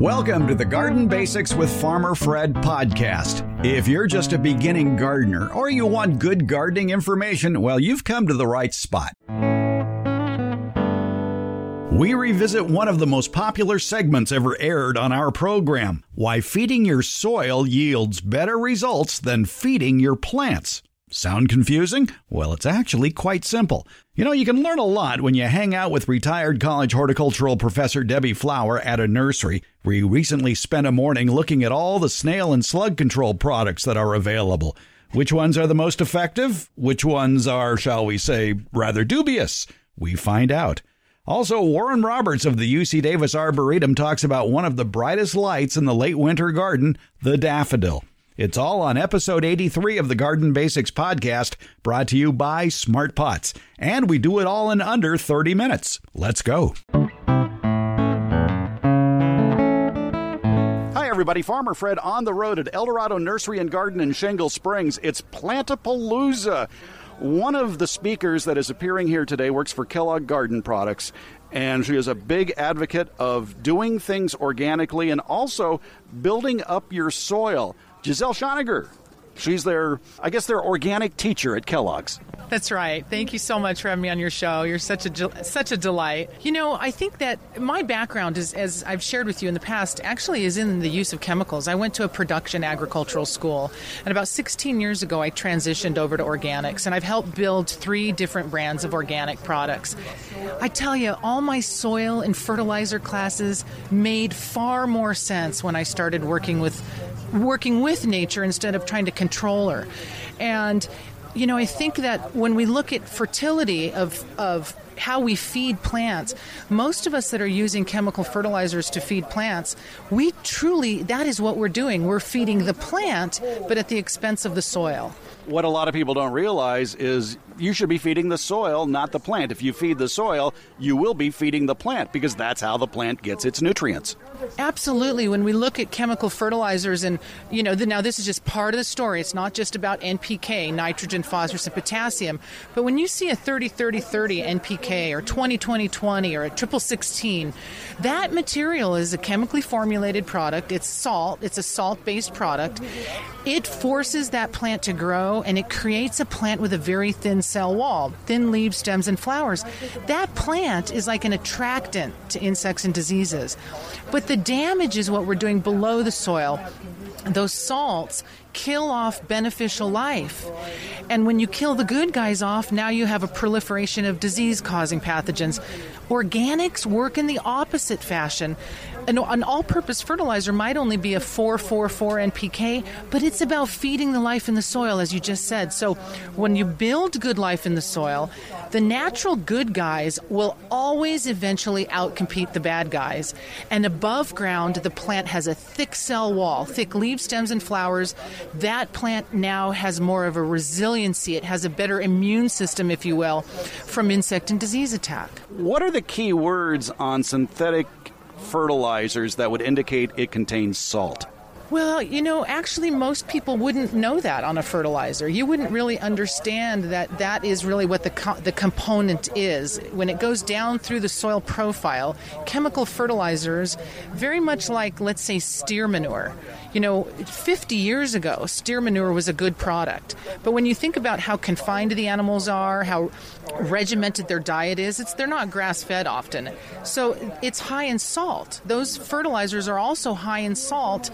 Welcome to the Garden Basics with Farmer Fred podcast. If you're just a beginning gardener or you want good gardening information, well, you've come to the right spot. We revisit one of the most popular segments ever aired on our program why feeding your soil yields better results than feeding your plants. Sound confusing? Well, it's actually quite simple. You know, you can learn a lot when you hang out with retired college horticultural professor Debbie Flower at a nursery. We recently spent a morning looking at all the snail and slug control products that are available. Which ones are the most effective? Which ones are, shall we say, rather dubious? We find out. Also, Warren Roberts of the UC Davis Arboretum talks about one of the brightest lights in the late winter garden, the daffodil. It's all on episode 83 of the Garden Basics podcast, brought to you by Smart Pots. And we do it all in under 30 minutes. Let's go. Hi, everybody. Farmer Fred on the road at Eldorado Nursery and Garden in Shingle Springs. It's Plantapalooza. One of the speakers that is appearing here today works for Kellogg Garden Products, and she is a big advocate of doing things organically and also building up your soil. Giselle Schoniger. She's their, I guess, their organic teacher at Kellogg's. That's right. Thank you so much for having me on your show. You're such a such a delight. You know, I think that my background is, as I've shared with you in the past, actually is in the use of chemicals. I went to a production agricultural school, and about 16 years ago, I transitioned over to organics, and I've helped build three different brands of organic products. I tell you, all my soil and fertilizer classes made far more sense when I started working with working with nature instead of trying to control her. And you know, I think that when we look at fertility of of how we feed plants, most of us that are using chemical fertilizers to feed plants, we truly that is what we're doing. We're feeding the plant, but at the expense of the soil. What a lot of people don't realize is you should be feeding the soil, not the plant. If you feed the soil, you will be feeding the plant because that's how the plant gets its nutrients. Absolutely. When we look at chemical fertilizers, and you know, the, now this is just part of the story. It's not just about NPK, nitrogen, phosphorus, and potassium. But when you see a 30 30 30 NPK or 20 20 20 or a triple 16, that material is a chemically formulated product. It's salt, it's a salt based product. It forces that plant to grow and it creates a plant with a very thin cell wall, thin leaves, stems, and flowers. That plant is like an attractant to insects and diseases. But the damage is what we're doing below the soil. Those salts kill off beneficial life. And when you kill the good guys off, now you have a proliferation of disease causing pathogens. Organics work in the opposite fashion. An, an all purpose fertilizer might only be a 444 NPK, but it's about feeding the life in the soil, as you just said. So when you build good life in the soil, the natural good guys will always eventually outcompete the bad guys. And above ground, the plant has a thick cell wall, thick leaves, stems, and flowers. That plant now has more of a resiliency. It has a better immune system, if you will, from insect and disease attack. What are the key words on synthetic fertilizers that would indicate it contains salt? Well, you know, actually, most people wouldn't know that on a fertilizer. You wouldn't really understand that that is really what the, co- the component is. When it goes down through the soil profile, chemical fertilizers, very much like, let's say, steer manure. You know, 50 years ago, steer manure was a good product. But when you think about how confined the animals are, how regimented their diet is, it's they're not grass fed often. So it's high in salt. Those fertilizers are also high in salt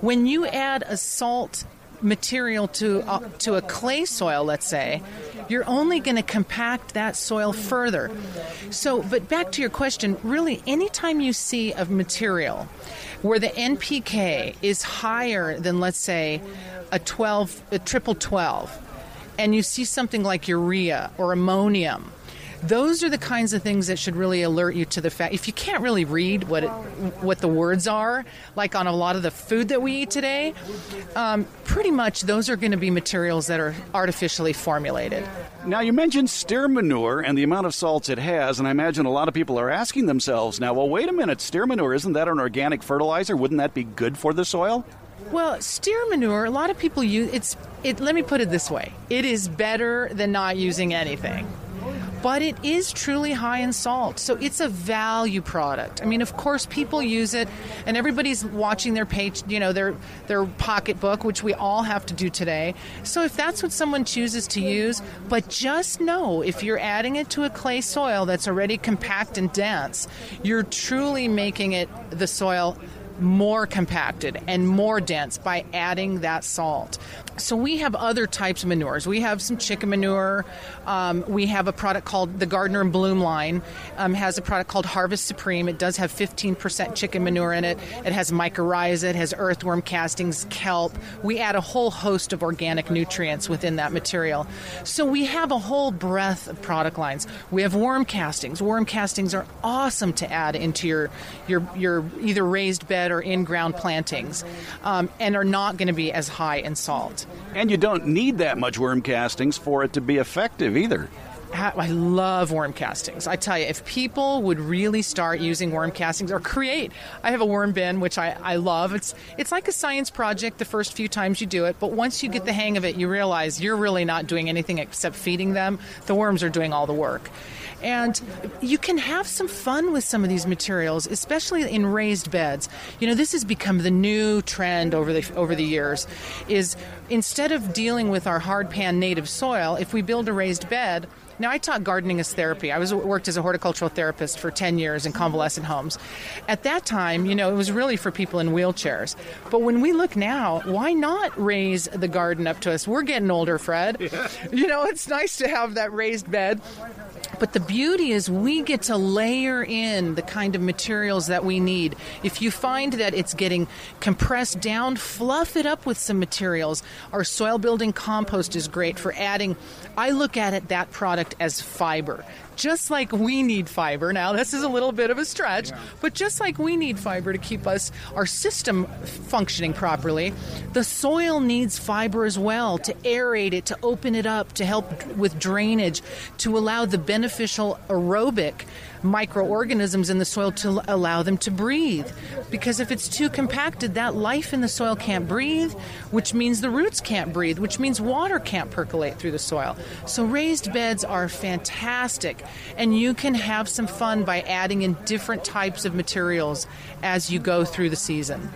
when you add a salt material to uh, to a clay soil, let's say, you're only going to compact that soil further. So, but back to your question, really, anytime you see a material where the NPK is higher than, let's say, a 12, a triple 12, and you see something like urea or ammonium, those are the kinds of things that should really alert you to the fact. If you can't really read what it, what the words are, like on a lot of the food that we eat today, um, pretty much those are going to be materials that are artificially formulated. Now, you mentioned steer manure and the amount of salts it has, and I imagine a lot of people are asking themselves now, well, wait a minute, steer manure, isn't that an organic fertilizer? Wouldn't that be good for the soil? Well, steer manure, a lot of people use it's it let me put it this way. It is better than not using anything but it is truly high in salt. So it's a value product. I mean, of course, people use it, and everybody's watching their page, you know, their their pocketbook, which we all have to do today. So if that's what someone chooses to use, but just know if you're adding it to a clay soil that's already compact and dense, you're truly making it the soil more compacted and more dense by adding that salt. So we have other types of manures. We have some chicken manure. Um, we have a product called the Gardner and Bloome line. Um, has a product called Harvest Supreme. It does have 15% chicken manure in it. It has mycorrhiza. It has earthworm castings, kelp. We add a whole host of organic nutrients within that material. So we have a whole breadth of product lines. We have worm castings. Worm castings are awesome to add into your your your either raised bed or in-ground plantings, um, and are not going to be as high in salt. And you don't need that much worm castings for it to be effective either. I love worm castings. I tell you, if people would really start using worm castings or create, I have a worm bin which I, I love. It's it's like a science project the first few times you do it, but once you get the hang of it, you realize you're really not doing anything except feeding them. The worms are doing all the work. And you can have some fun with some of these materials, especially in raised beds. You know, this has become the new trend over the over the years is instead of dealing with our hard pan native soil, if we build a raised bed, now, I taught gardening as therapy. I was worked as a horticultural therapist for 10 years in convalescent homes. At that time, you know, it was really for people in wheelchairs. But when we look now, why not raise the garden up to us? We're getting older, Fred. Yeah. You know, it's nice to have that raised bed. But the beauty is we get to layer in the kind of materials that we need. If you find that it's getting compressed down, fluff it up with some materials. Our soil building compost is great for adding. I look at it that product as fiber just like we need fiber. Now, this is a little bit of a stretch, yeah. but just like we need fiber to keep us our system functioning properly, the soil needs fiber as well to aerate it, to open it up, to help with drainage, to allow the beneficial aerobic microorganisms in the soil to allow them to breathe. Because if it's too compacted, that life in the soil can't breathe, which means the roots can't breathe, which means water can't percolate through the soil. So raised beds are fantastic, and you can have some fun by adding in different types of materials as you go through the season.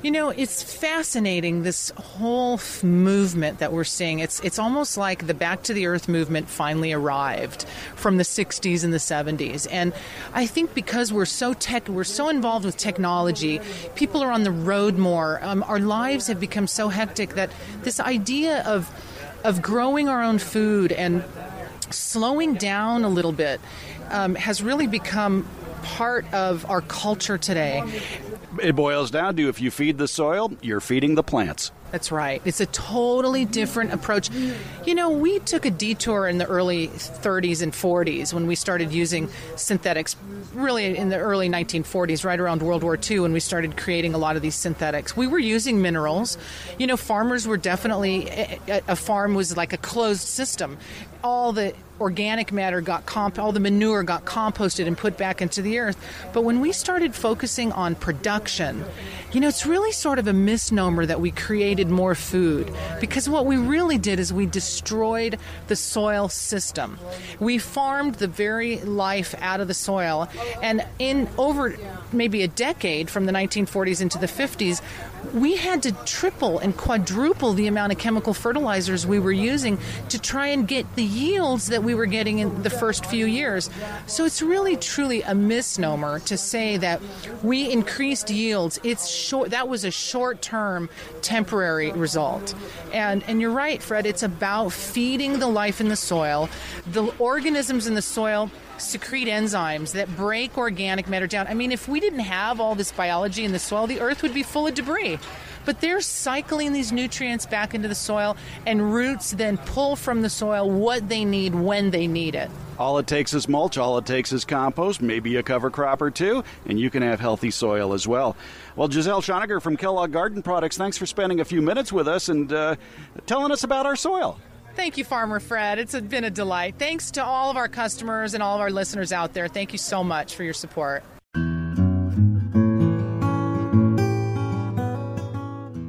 You know, it's fascinating this whole f- movement that we're seeing. It's it's almost like the back to the earth movement finally arrived from the 60s and the 70s. And I think because we're so tech we're so involved with technology, people are on the road more. Um, our lives have become so hectic that this idea of of growing our own food and slowing down a little bit um, has really become part of our culture today it boils down to if you feed the soil, you're feeding the plants. That's right. It's a totally different approach. You know, we took a detour in the early 30s and 40s when we started using synthetics, really in the early 1940s, right around World War II, when we started creating a lot of these synthetics. We were using minerals. You know, farmers were definitely, a farm was like a closed system. All the organic matter got comp all the manure got composted and put back into the earth. But when we started focusing on production you know it's really sort of a misnomer that we created more food because what we really did is we destroyed the soil system. We farmed the very life out of the soil. And in over maybe a decade from the 1940s into the 50s we had to triple and quadruple the amount of chemical fertilizers we were using to try and get the yields that we were getting in the first few years. So it's really truly a misnomer to say that we increased yields. It's short that was a short-term temporary result. And and you're right, Fred, it's about feeding the life in the soil. The organisms in the soil secrete enzymes that break organic matter down. I mean, if we didn't have all this biology in the soil, the earth would be full of debris. But they're cycling these nutrients back into the soil, and roots then pull from the soil what they need when they need it. All it takes is mulch, all it takes is compost, maybe a cover crop or two, and you can have healthy soil as well. Well, Giselle Schoniger from Kellogg Garden Products, thanks for spending a few minutes with us and uh, telling us about our soil. Thank you, Farmer Fred. It's been a delight. Thanks to all of our customers and all of our listeners out there. Thank you so much for your support.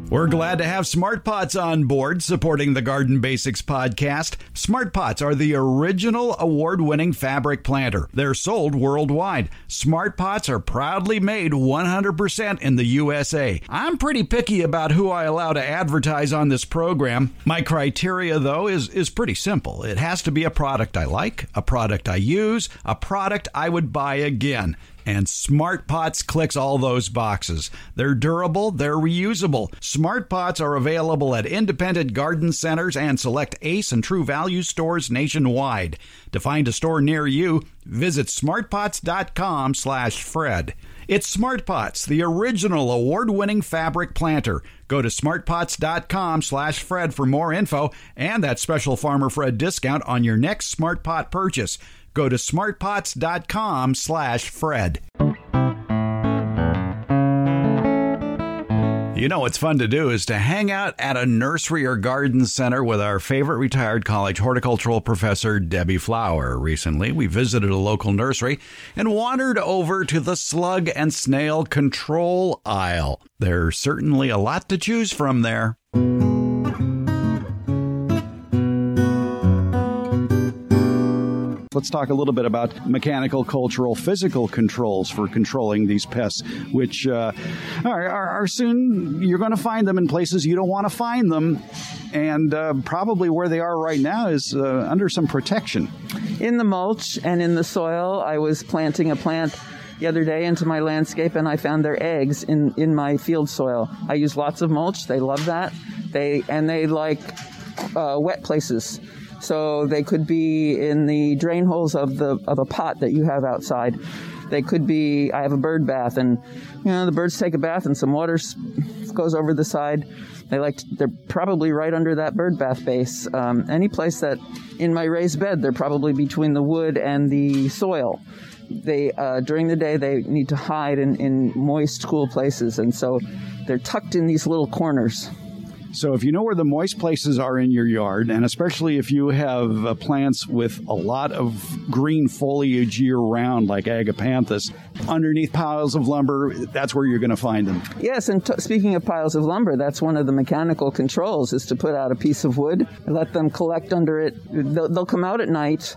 We're glad to have Smart Pots on board supporting the Garden Basics podcast. Smart Pots are the original award winning fabric planter. They're sold worldwide. Smart Pots are proudly made 100% in the USA. I'm pretty picky about who I allow to advertise on this program. My criteria, though, is, is pretty simple. It has to be a product I like, a product I use, a product I would buy again. And Smart Pots clicks all those boxes. They're durable, they're reusable. Smart Pots are available at independent garden centers and select Ace and True Value stores nationwide. To find a store near you, visit smartpots.com/fred. It's Smart Pots, the original award-winning fabric planter. Go to smartpots.com/fred for more info and that special Farmer Fred discount on your next Smart Pot purchase. Go to smartpots.com slash Fred. You know what's fun to do is to hang out at a nursery or garden center with our favorite retired college horticultural professor, Debbie Flower. Recently, we visited a local nursery and wandered over to the slug and snail control aisle. There's certainly a lot to choose from there. Let's talk a little bit about mechanical, cultural, physical controls for controlling these pests, which uh, are, are, soon you're going to find them in places you don't want to find them, and uh, probably where they are right now is uh, under some protection. In the mulch and in the soil, I was planting a plant the other day into my landscape and I found their eggs in, in my field soil. I use lots of mulch. They love that. They and they like uh, wet places. So they could be in the drain holes of the of a pot that you have outside. They could be. I have a bird bath, and you know the birds take a bath, and some water goes over the side. They like. To, they're probably right under that bird bath base. Um, any place that in my raised bed, they're probably between the wood and the soil. They uh, during the day they need to hide in, in moist, cool places, and so they're tucked in these little corners. So if you know where the moist places are in your yard, and especially if you have uh, plants with a lot of green foliage year round, like agapanthus, underneath piles of lumber, that's where you're going to find them. Yes, and t- speaking of piles of lumber, that's one of the mechanical controls is to put out a piece of wood, let them collect under it. They'll, they'll come out at night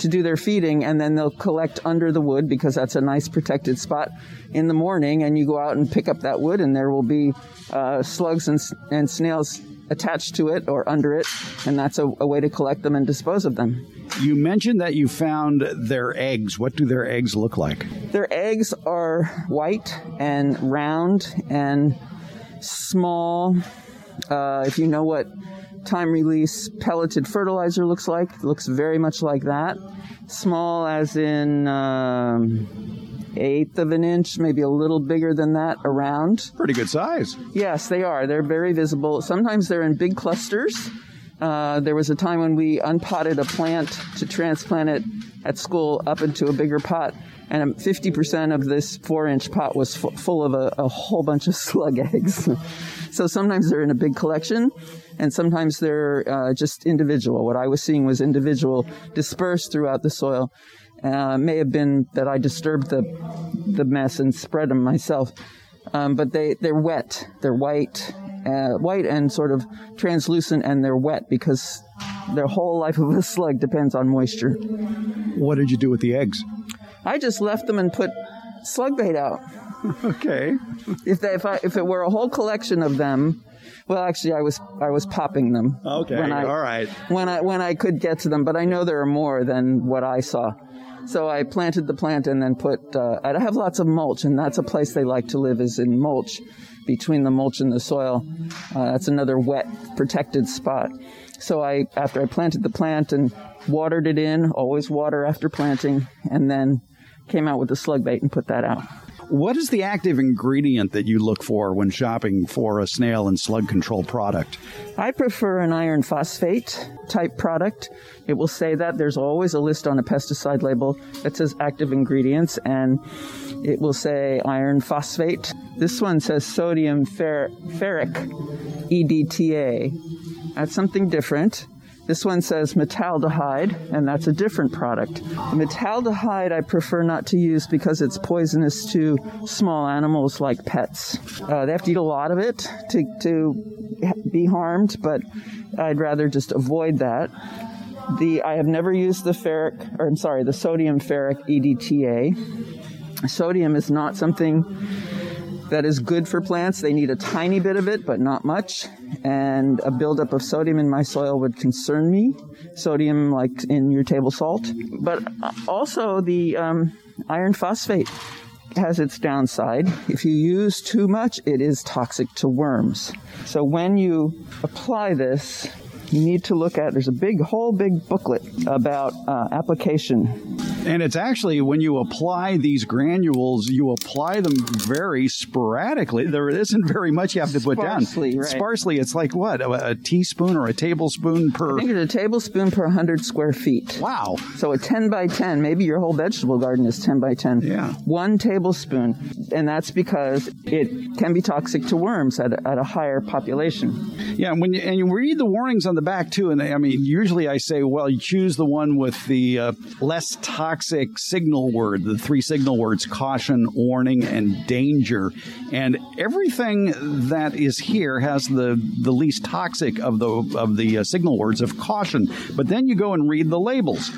to do their feeding and then they'll collect under the wood because that's a nice protected spot in the morning and you go out and pick up that wood and there will be uh, slugs and, and snails attached to it or under it and that's a, a way to collect them and dispose of them. You mentioned that you found their eggs. What do their eggs look like? Their eggs are white and round and small. Uh, if you know what time release pelleted fertilizer looks like. It looks very much like that. Small as in um, eighth of an inch, maybe a little bigger than that around. Pretty good size. Yes, they are. They're very visible. Sometimes they're in big clusters. Uh, there was a time when we unpotted a plant to transplant it at school up into a bigger pot, and 50% of this four inch pot was f- full of a, a whole bunch of slug eggs. So sometimes they're in a big collection, and sometimes they're uh, just individual. What I was seeing was individual dispersed throughout the soil. Uh, may have been that I disturbed the the mess and spread them myself, um, but they they're wet. They're white, uh, white and sort of translucent, and they're wet because their whole life of a slug depends on moisture. What did you do with the eggs? I just left them and put slug bait out. okay. If they, if I, if it were a whole collection of them, well, actually, I was I was popping them. Okay, when I, all right. When I when I could get to them, but I know there are more than what I saw. So I planted the plant and then put. Uh, I have lots of mulch, and that's a place they like to live is in mulch, between the mulch and the soil. Uh, that's another wet, protected spot. So I after I planted the plant and watered it in, always water after planting, and then came out with the slug bait and put that out. What is the active ingredient that you look for when shopping for a snail and slug control product? I prefer an iron phosphate type product. It will say that there's always a list on a pesticide label that says active ingredients, and it will say iron phosphate. This one says sodium fer- ferric EDTA. That's something different. This one says metaldehyde, and that's a different product. Metaldehyde I prefer not to use because it's poisonous to small animals like pets. Uh, they have to eat a lot of it to, to be harmed, but I'd rather just avoid that. The I have never used the ferric, or I'm sorry, the sodium ferric EDTA. Sodium is not something that is good for plants. They need a tiny bit of it, but not much. And a buildup of sodium in my soil would concern me. Sodium, like in your table salt. But also the um, iron phosphate has its downside. If you use too much, it is toxic to worms. So when you apply this, you need to look at there's a big whole big booklet about uh, application and it's actually when you apply these granules you apply them very sporadically. There isn't very much you have to put Sparsely, down right. sparsely it's like what? A, a teaspoon or a tablespoon per I think it's a tablespoon per 100 square feet. Wow. So a 10 by 10 maybe your whole vegetable garden is 10 by 10 Yeah. one tablespoon and that's because it can be toxic to worms at a, at a higher population. Yeah, and when you, and you read the warnings on the back too, and I mean, usually I say, well, you choose the one with the uh, less toxic signal word, the three signal words: caution, warning, and danger. And everything that is here has the the least toxic of the of the uh, signal words of caution. But then you go and read the labels.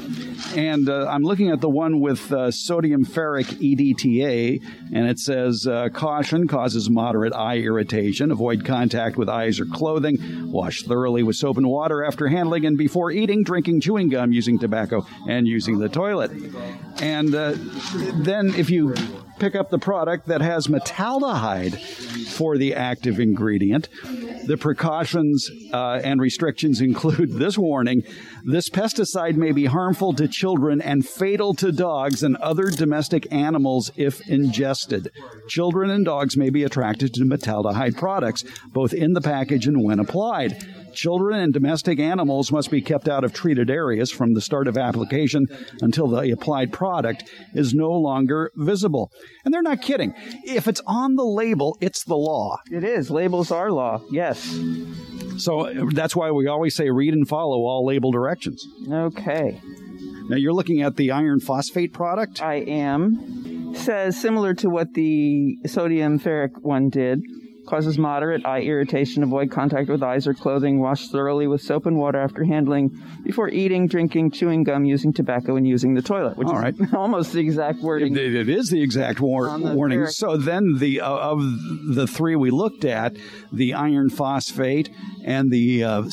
And uh, I'm looking at the one with uh, sodium ferric EDTA, and it says uh, caution causes moderate eye irritation. Avoid contact with eyes or clothing. Wash thoroughly with soap and water after handling and before eating, drinking, chewing gum, using tobacco, and using the toilet. And uh, then if you pick up the product that has metaldehyde for the active ingredient. The precautions uh, and restrictions include this warning this pesticide may be harmful to children and fatal to dogs and other domestic animals if ingested. Children and dogs may be attracted to metaldehyde products, both in the package and when applied. Children and domestic animals must be kept out of treated areas from the start of application until the applied product is no longer visible. And they're not kidding. If it's on the label, it's the law. it is labels are law yes So that's why we always say read and follow all label directions. okay Now you're looking at the iron phosphate product. I am. Says similar to what the sodium ferric one did. Causes moderate eye irritation. Avoid contact with eyes or clothing. Wash thoroughly with soap and water after handling. Before eating, drinking, chewing gum, using tobacco, and using the toilet. Which All is right. almost the exact wording. It it is the exact war- the warning. So then, the uh, of the three we looked at, the iron phosphate and the uh,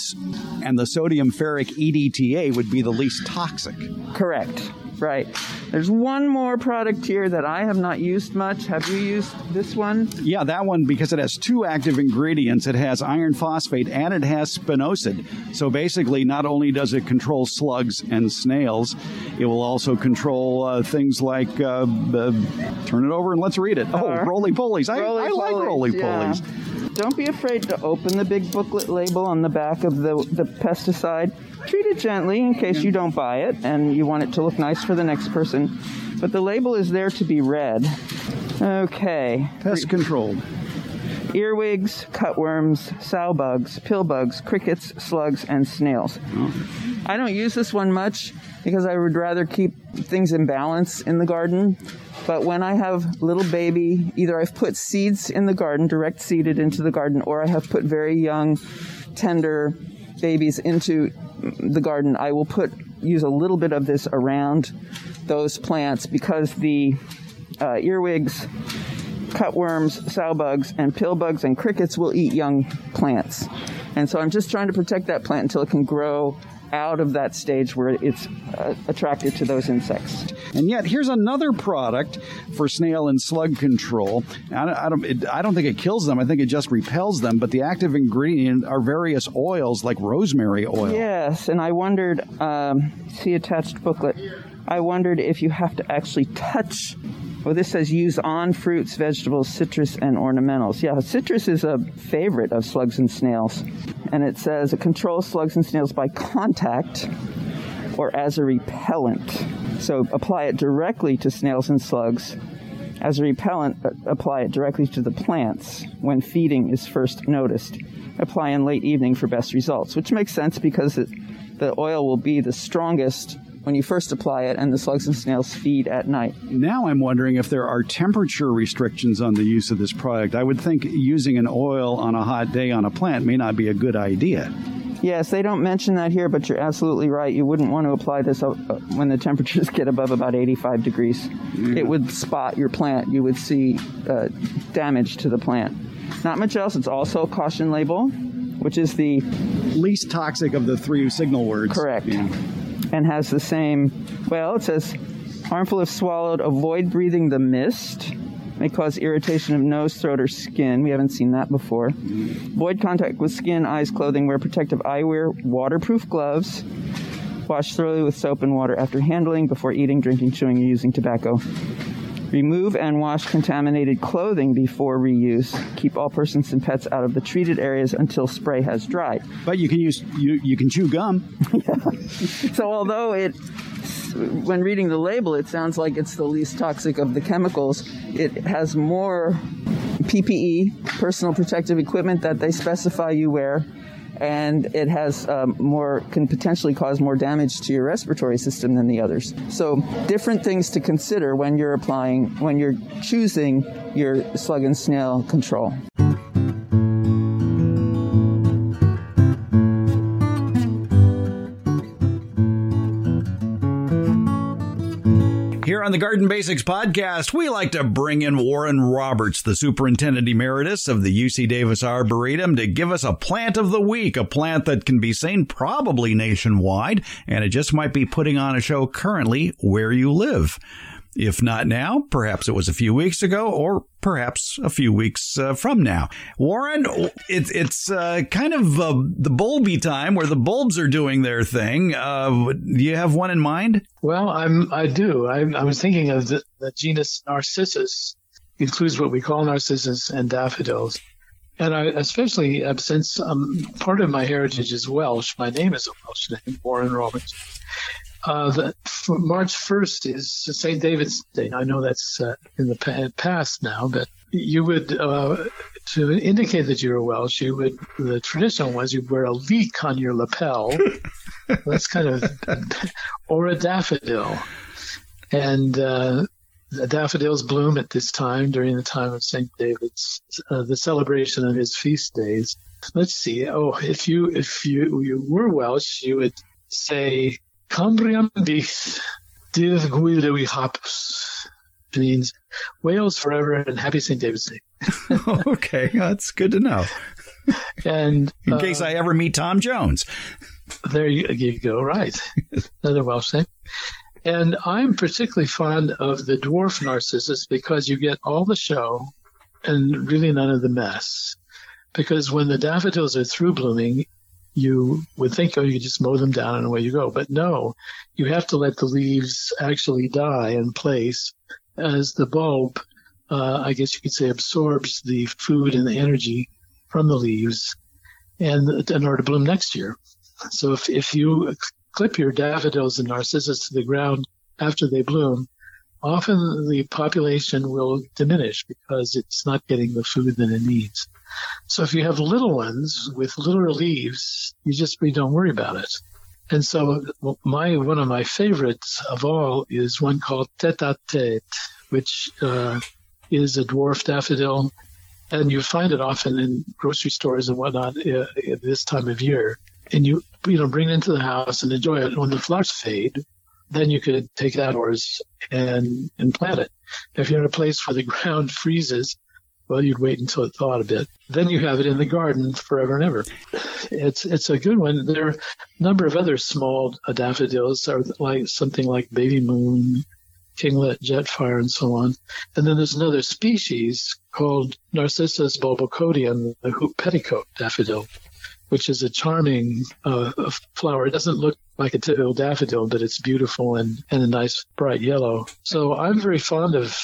and the sodium ferric EDTA would be the least toxic. Correct. Right. There's one more product here that I have not used much. Have you used this one? Yeah, that one because it has two active ingredients. It has iron phosphate and it has spinosad. So basically, not only does it control slugs and snails, it will also control uh, things like. Uh, uh, turn it over and let's read it. Oh, Uh, roly polies! I, I like roly yeah. polies. Don't be afraid to open the big booklet label on the back of the, the pesticide. Treat it gently in case you don't buy it and you want it to look nice for the next person. But the label is there to be read. Okay. Pest controlled. Earwigs, cutworms, sow bugs, pill bugs, crickets, slugs, and snails. I don't use this one much because I would rather keep things in balance in the garden. But when I have little baby, either I've put seeds in the garden, direct seeded into the garden, or I have put very young, tender babies into the garden, I will put use a little bit of this around those plants because the uh, earwigs, cutworms, sow bugs, and pill bugs and crickets will eat young plants. And so I'm just trying to protect that plant until it can grow out of that stage where it's uh, attracted to those insects. And yet, here's another product for snail and slug control. I don't, I don't, it, I don't think it kills them. I think it just repels them. But the active ingredient are various oils like rosemary oil. Yes, and I wondered, um, see attached booklet. I wondered if you have to actually touch Well, this says use on fruits, vegetables, citrus, and ornamentals. Yeah, citrus is a favorite of slugs and snails. And it says it controls slugs and snails by contact or as a repellent. So apply it directly to snails and slugs. As a repellent, uh, apply it directly to the plants when feeding is first noticed. Apply in late evening for best results, which makes sense because it, the oil will be the strongest when you first apply it, and the slugs and snails feed at night. Now I'm wondering if there are temperature restrictions on the use of this product. I would think using an oil on a hot day on a plant may not be a good idea. Yes, they don't mention that here, but you're absolutely right. You wouldn't want to apply this uh, when the temperatures get above about 85 degrees. Mm. It would spot your plant. You would see uh, damage to the plant. Not much else. It's also a caution label, which is the least toxic of the three signal words. Correct. Yeah. And has the same, well, it says harmful if swallowed, avoid breathing the mist may cause irritation of nose, throat, or skin. We haven't seen that before. Avoid contact with skin, eyes, clothing. Wear protective eyewear, waterproof gloves. Wash thoroughly with soap and water after handling, before eating, drinking, chewing, or using tobacco. Remove and wash contaminated clothing before reuse. Keep all persons and pets out of the treated areas until spray has dried. But you can use you you can chew gum. So although it when reading the label, it sounds like it's the least toxic of the chemicals. It has more PPE, personal protective equipment that they specify you wear, and it has um, more can potentially cause more damage to your respiratory system than the others. So different things to consider when you're applying when you're choosing your slug and snail control. On the Garden Basics podcast, we like to bring in Warren Roberts, the superintendent emeritus of the UC Davis Arboretum, to give us a plant of the week, a plant that can be seen probably nationwide, and it just might be putting on a show currently where you live. If not now, perhaps it was a few weeks ago, or perhaps a few weeks uh, from now. Warren, it, it's uh, kind of uh, the bulby time where the bulbs are doing their thing. Uh, do you have one in mind? Well, I'm I do. I, I was thinking of the, the genus Narcissus includes what we call narcissus and daffodils. And I, especially uh, since um, part of my heritage is Welsh, my name is a Welsh name, Warren Roberts. Uh, the, March 1st is St. David's Day. I know that's uh, in the past now, but you would, uh, to indicate that you were Welsh, you would, the traditional ones, you'd wear a leek on your lapel. that's kind of, or a daffodil. And uh, the daffodils bloom at this time during the time of St. David's, uh, the celebration of his feast days. Let's see. Oh, if you if you you were Welsh, you would say Cambrian Beast, Dydd Gwyl Hapus. means Wales forever and happy St. David's Day. okay, that's good to know. And in uh, case I ever meet Tom Jones. There you, you go, right. Another Welsh name. And I'm particularly fond of the dwarf narcissus because you get all the show and really none of the mess. Because when the daffodils are through blooming, you would think, oh, you just mow them down and away you go. But no, you have to let the leaves actually die in place as the bulb, uh, I guess you could say, absorbs the food and the energy from the leaves and in order to bloom next year. So if, if you clip your daffodils and narcissus to the ground after they bloom, often the population will diminish because it's not getting the food that it needs. So if you have little ones with littler leaves, you just really don't worry about it. And so my one of my favorites of all is one called Tete a Tete, which uh, is a dwarf daffodil, and you find it often in grocery stores and whatnot uh, at this time of year. And you you know bring it into the house and enjoy it. When the flowers fade, then you could take it outdoors and and plant it. If you're in a place where the ground freezes, well, you'd wait until it thawed a bit. Then you have it in the garden forever and ever. It's it's a good one. There are a number of other small daffodils, are like something like baby moon, kinglet, jetfire, and so on. And then there's another species called Narcissus bulbocodium, the hoop petticoat daffodil, which is a charming uh, flower. It doesn't look like a typical daffodil, but it's beautiful and, and a nice bright yellow. So I'm very fond of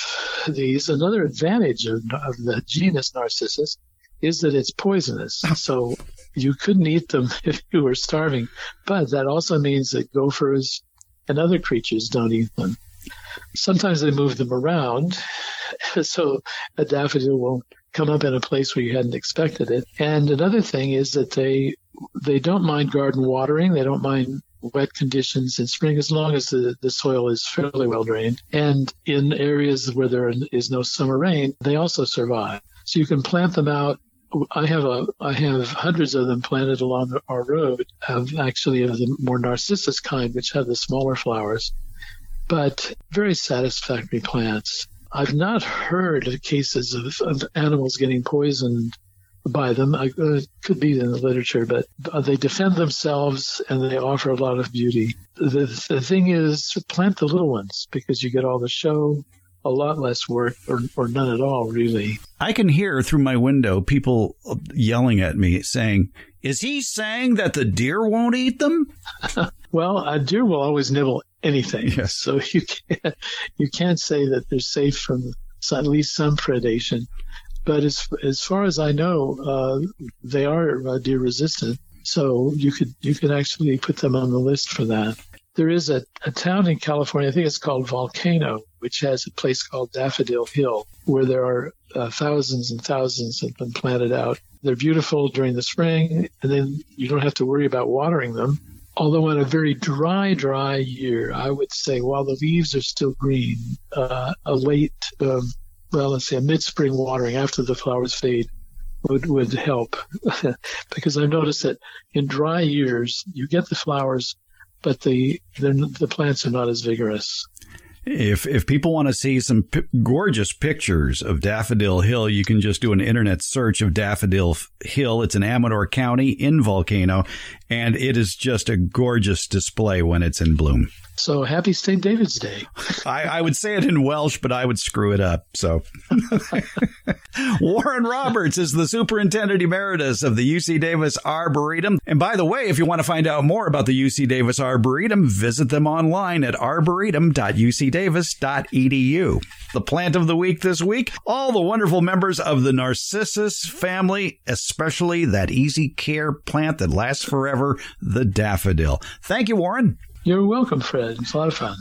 these. Another advantage of, of the genus Narcissus is that it's poisonous. So you couldn't eat them if you were starving. But that also means that gophers and other creatures don't eat them. Sometimes they move them around. So a daffodil will come up in a place where you hadn't expected it. And another thing is that they they don't mind garden watering. They don't mind wet conditions in spring as long as the, the soil is fairly well drained. And in areas where there is no summer rain, they also survive. So you can plant them out. I have a I have hundreds of them planted along our road of actually of the more narcissus kind, which have the smaller flowers, but very satisfactory plants. I've not heard of cases of, of animals getting poisoned by them. I, uh, could be in the literature, but uh, they defend themselves and they offer a lot of beauty. The, the thing is, plant the little ones because you get all the show, a lot less work, or, or none at all, really. I can hear through my window people yelling at me saying, Is he saying that the deer won't eat them? well, a deer will always nibble anything. Yes. So you can't you can't say that they're safe from at least some predation. But as as far as I know, uh, they are uh, deer resistant. So you could you could actually put them on the list for that. There is a, a town in California, I think it's called Volcano, which has a place called Daffodil Hill, where there are uh, thousands and thousands have been planted out. They're beautiful during the spring, and then you don't have to worry about watering them although in a very dry, dry year, I would say while the leaves are still green, uh, a late, um, well, let's say a mid-spring watering after the flowers fade would would help, because I've noticed that in dry years you get the flowers, but the the plants are not as vigorous. If if people want to see some p- gorgeous pictures of Daffodil Hill, you can just do an internet search of Daffodil Hill. It's in Amador County in Volcano, and it is just a gorgeous display when it's in bloom. So happy St. David's Day. I, I, would say it in Welsh, but I would screw it up. So Warren Roberts is the superintendent emeritus of the UC Davis Arboretum. And by the way, if you want to find out more about the UC Davis Arboretum, visit them online at arboretum.ucdavis.edu. The plant of the week this week, all the wonderful members of the Narcissus family, especially that easy care plant that lasts forever, the daffodil. Thank you, Warren. You're welcome, Fred. It's a lot of fun.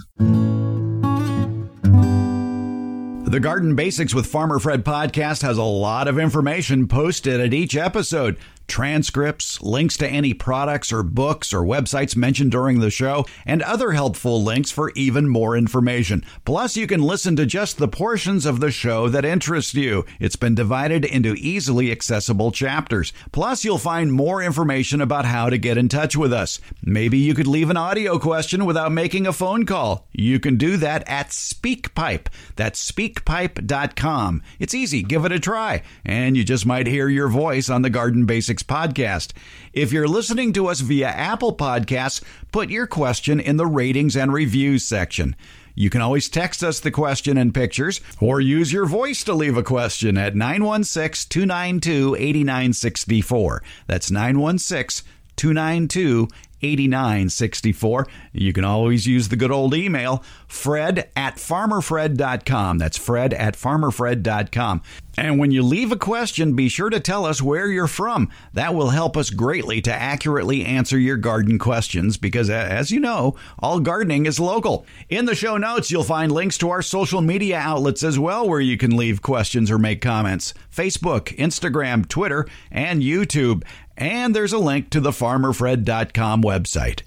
The Garden Basics with Farmer Fred podcast has a lot of information posted at each episode transcripts, links to any products or books or websites mentioned during the show, and other helpful links for even more information. Plus, you can listen to just the portions of the show that interest you. It's been divided into easily accessible chapters. Plus, you'll find more information about how to get in touch with us. Maybe you could leave an audio question without making a phone call. You can do that at SpeakPipe. That's speakpipe.com. It's easy, give it a try, and you just might hear your voice on the Garden Basics podcast. If you're listening to us via Apple Podcasts, put your question in the ratings and reviews section. You can always text us the question and pictures or use your voice to leave a question at 916 292 8964. That's 916 292 8964. You can always use the good old email, fred at farmerfred.com. That's fred at farmerfred.com. And when you leave a question, be sure to tell us where you're from. That will help us greatly to accurately answer your garden questions because, as you know, all gardening is local. In the show notes, you'll find links to our social media outlets as well where you can leave questions or make comments Facebook, Instagram, Twitter, and YouTube. And there's a link to the farmerfred.com website.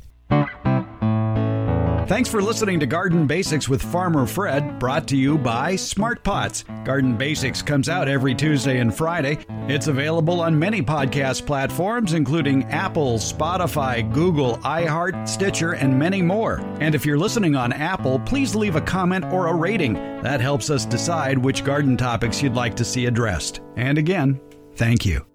Thanks for listening to Garden Basics with Farmer Fred, brought to you by Smart Pots. Garden Basics comes out every Tuesday and Friday. It's available on many podcast platforms, including Apple, Spotify, Google, iHeart, Stitcher, and many more. And if you're listening on Apple, please leave a comment or a rating. That helps us decide which garden topics you'd like to see addressed. And again, thank you.